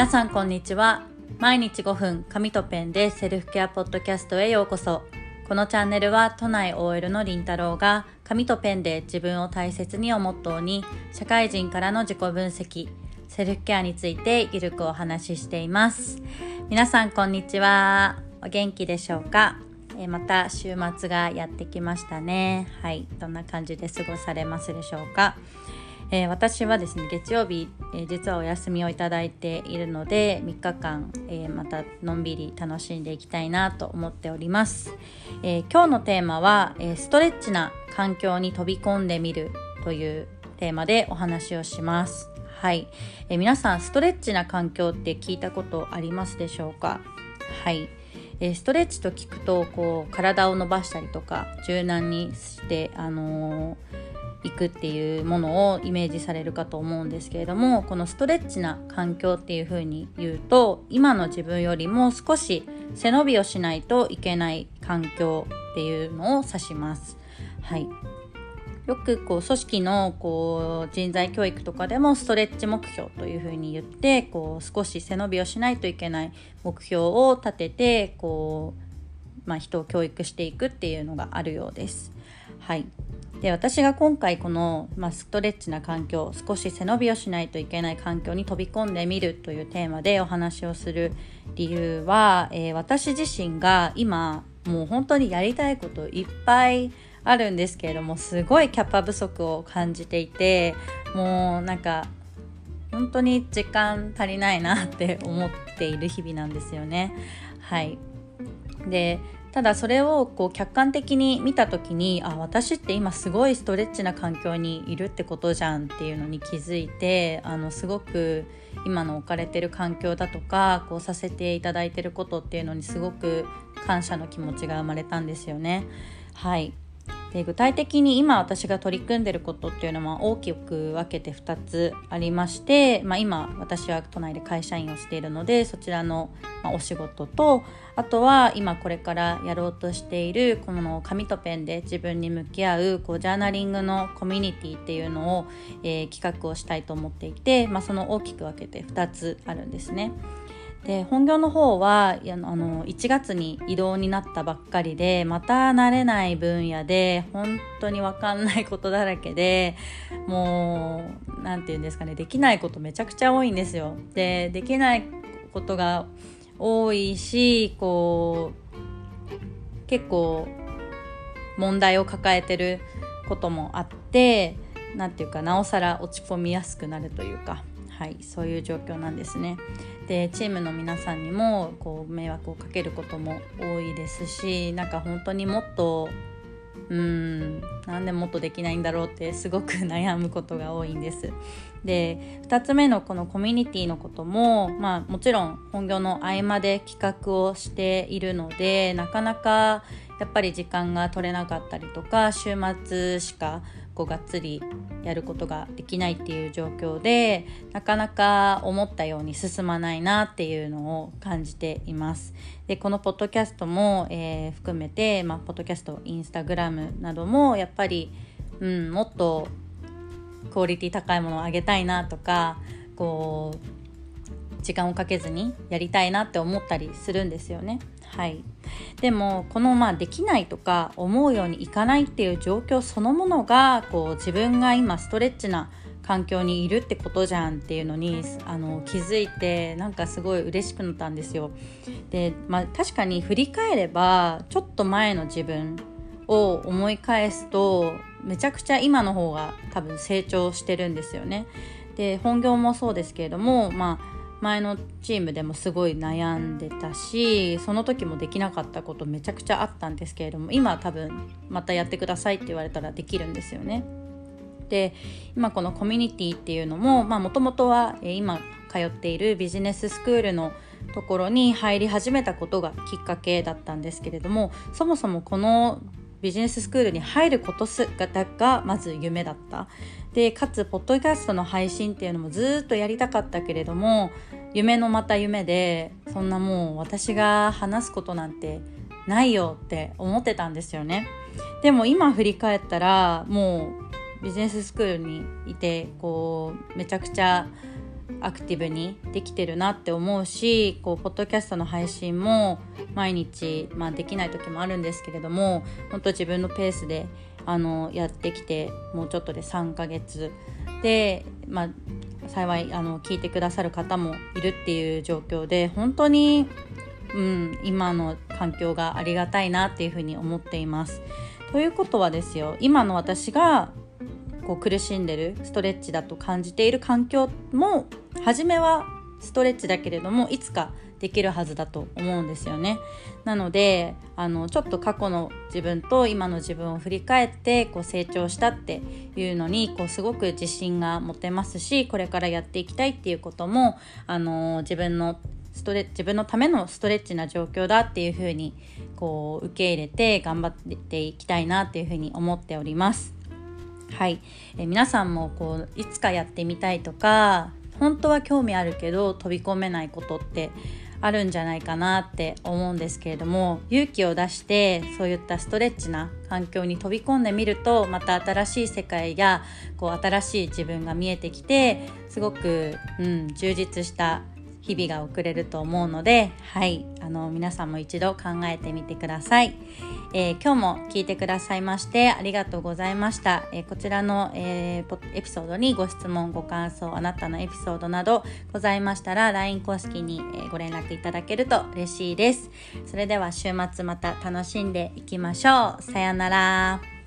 皆さんこんにちは。毎日5分紙とペンでセルフケアポッドキャストへようこそ。このチャンネルは都内 OL のりんたろうが紙とペンで自分を大切にをモットーに社会人からの自己分析セルフケアについてゆるくお話ししています。皆さんこんにちは。お元気でしょうか？えまた週末がやってきましたね。はい。どんな感じで過ごされますでしょうか？えー、私はですね月曜日、えー、実はお休みをいただいているので3日間、えー、またのんびり楽しんでいきたいなと思っております、え今日のテーマは、えストレッチな環境に飛び込んでみるというテーマでお話をします。はい、え皆さんストレッチな環境って聞いたことありますでしょうか？はい。ストレッチと聞くとこう体を伸ばしたりとか柔軟にしてあのーいくっていうものをイメージされるかと思うんですけれどもこのストレッチな環境っていうふうに言うと今の自分よりも少し背伸びをしないといけない環境っていうのを指します。はい、よくこう組織のこう人材教育とかでもストレッチ目標というふうに言ってこう少し背伸びをしないといけない目標を立ててこう、まあ、人を教育していくっていうのがあるようです。はい、で私が今回この、まあ、ストレッチな環境少し背伸びをしないといけない環境に飛び込んでみるというテーマでお話をする理由は、えー、私自身が今もう本当にやりたいこといっぱいあるんですけれどもすごいキャパ不足を感じていてもうなんか本当に時間足りないなって思っている日々なんですよね。はいでただそれをこう客観的に見た時にあ私って今すごいストレッチな環境にいるってことじゃんっていうのに気づいてあのすごく今の置かれてる環境だとかこうさせていただいてることっていうのにすごく感謝の気持ちが生まれたんですよね。はいで具体的に今私が取り組んでることっていうのは大きく分けて2つありまして、まあ、今私は都内で会社員をしているのでそちらのお仕事とあとは今これからやろうとしているこの紙とペンで自分に向き合うこうジャーナリングのコミュニティっていうのを、えー、企画をしたいと思っていて、まあ、その大きく分けて2つあるんですね。で本業の方はあの1月に異動になったばっかりでまた慣れない分野で本当に分かんないことだらけでもう何て言うんですかねできないことめちゃくちゃ多いんですよ。でできないことが多いしこう結構問題を抱えてることもあって何て言うかなおさら落ち込みやすくなるというかはい、そういう状況なんですね。でチームの皆さんにもこう迷惑をかけることも多いですしなんか本当にもっとうんなんでもっとできないんだろうってすごく悩むことが多いんです。で2つ目のこのコミュニティのことも、まあ、もちろん本業の合間で企画をしているのでなかなかやっぱり時間が取れなかったりとか週末しかこうがっつりやることができないっていう状況でなかなか思ったように進まないなっていうのを感じています。でこのポッドキャストも、えー、含めて、まあ、ポッドキャストインスタグラムなどもやっぱり、うん、もっとクオリティ高いものをあげたいなとかこう時間をかけずにやりたいなって思ったりするんですよね。はい、でもこのまあできないとか思うようにいかないっていう状況そのものがこう自分が今ストレッチな環境にいるってことじゃんっていうのにあの気づいてなんかすごい嬉しくなったんですよ。で、まあ、確かに振り返ればちょっと前の自分を思い返すとめちゃくちゃ今の方が多分成長してるんですよね。で本業もそうですけれどもまあ前のチームでもすごい悩んでたしその時もできなかったことめちゃくちゃあったんですけれども今多分またやってくださいって言われたらできるんですよね。で今このコミュニティっていうのももともとは今通っているビジネススクールのところに入り始めたことがきっかけだったんですけれどもそもそもこのビジネススクールに入ることすががまず夢だった。でかつポッドキャストの配信っていうのもずっとやりたかったけれども夢のまた夢でそんなもう私が話すことなんてないよって思ってたんですよね。でも今振り返ったらもうビジネススクールにいてこうめちゃくちゃアクティブにできてるなって思うしこうポッドキャストの配信も毎日、まあ、できない時もあるんですけれども本当自分のペースであのやってきてもうちょっとで3ヶ月で、まあ、幸いあの聞いてくださる方もいるっていう状況で本当に、うん、今の環境がありがたいなっていうふうに思っています。ということはですよ今の私がこう苦しんでるストレッチだと感じている環境も初めはストレッチだけれどもいつかできるはずだと思うんですよね。なのであのちょっと過去の自分と今の自分を振り返ってこう成長したっていうのにこうすごく自信が持てますしこれからやっていきたいっていうこともあの自分のストレ自分のためのストレッチな状況だっていうふうにこう受け入れて頑張っていきたいなっていうふうに思っております。はい、え皆さんもこういつかやってみたいとか本当は興味あるけど飛び込めないことってあるんじゃないかなって思うんですけれども勇気を出してそういったストレッチな環境に飛び込んでみるとまた新しい世界やこう新しい自分が見えてきてすごく、うん、充実した日々が送れると思うので、はい、あの皆さんも一度考えてみてください。えー、今日も聞いてくださいましてありがとうございました。えー、こちらの、えー、エピソードにご質問、ご感想、あなたのエピソードなどございましたら LINE 公式に、えご連絡いただけると嬉しいです。それでは週末また楽しんでいきましょう。さようなら。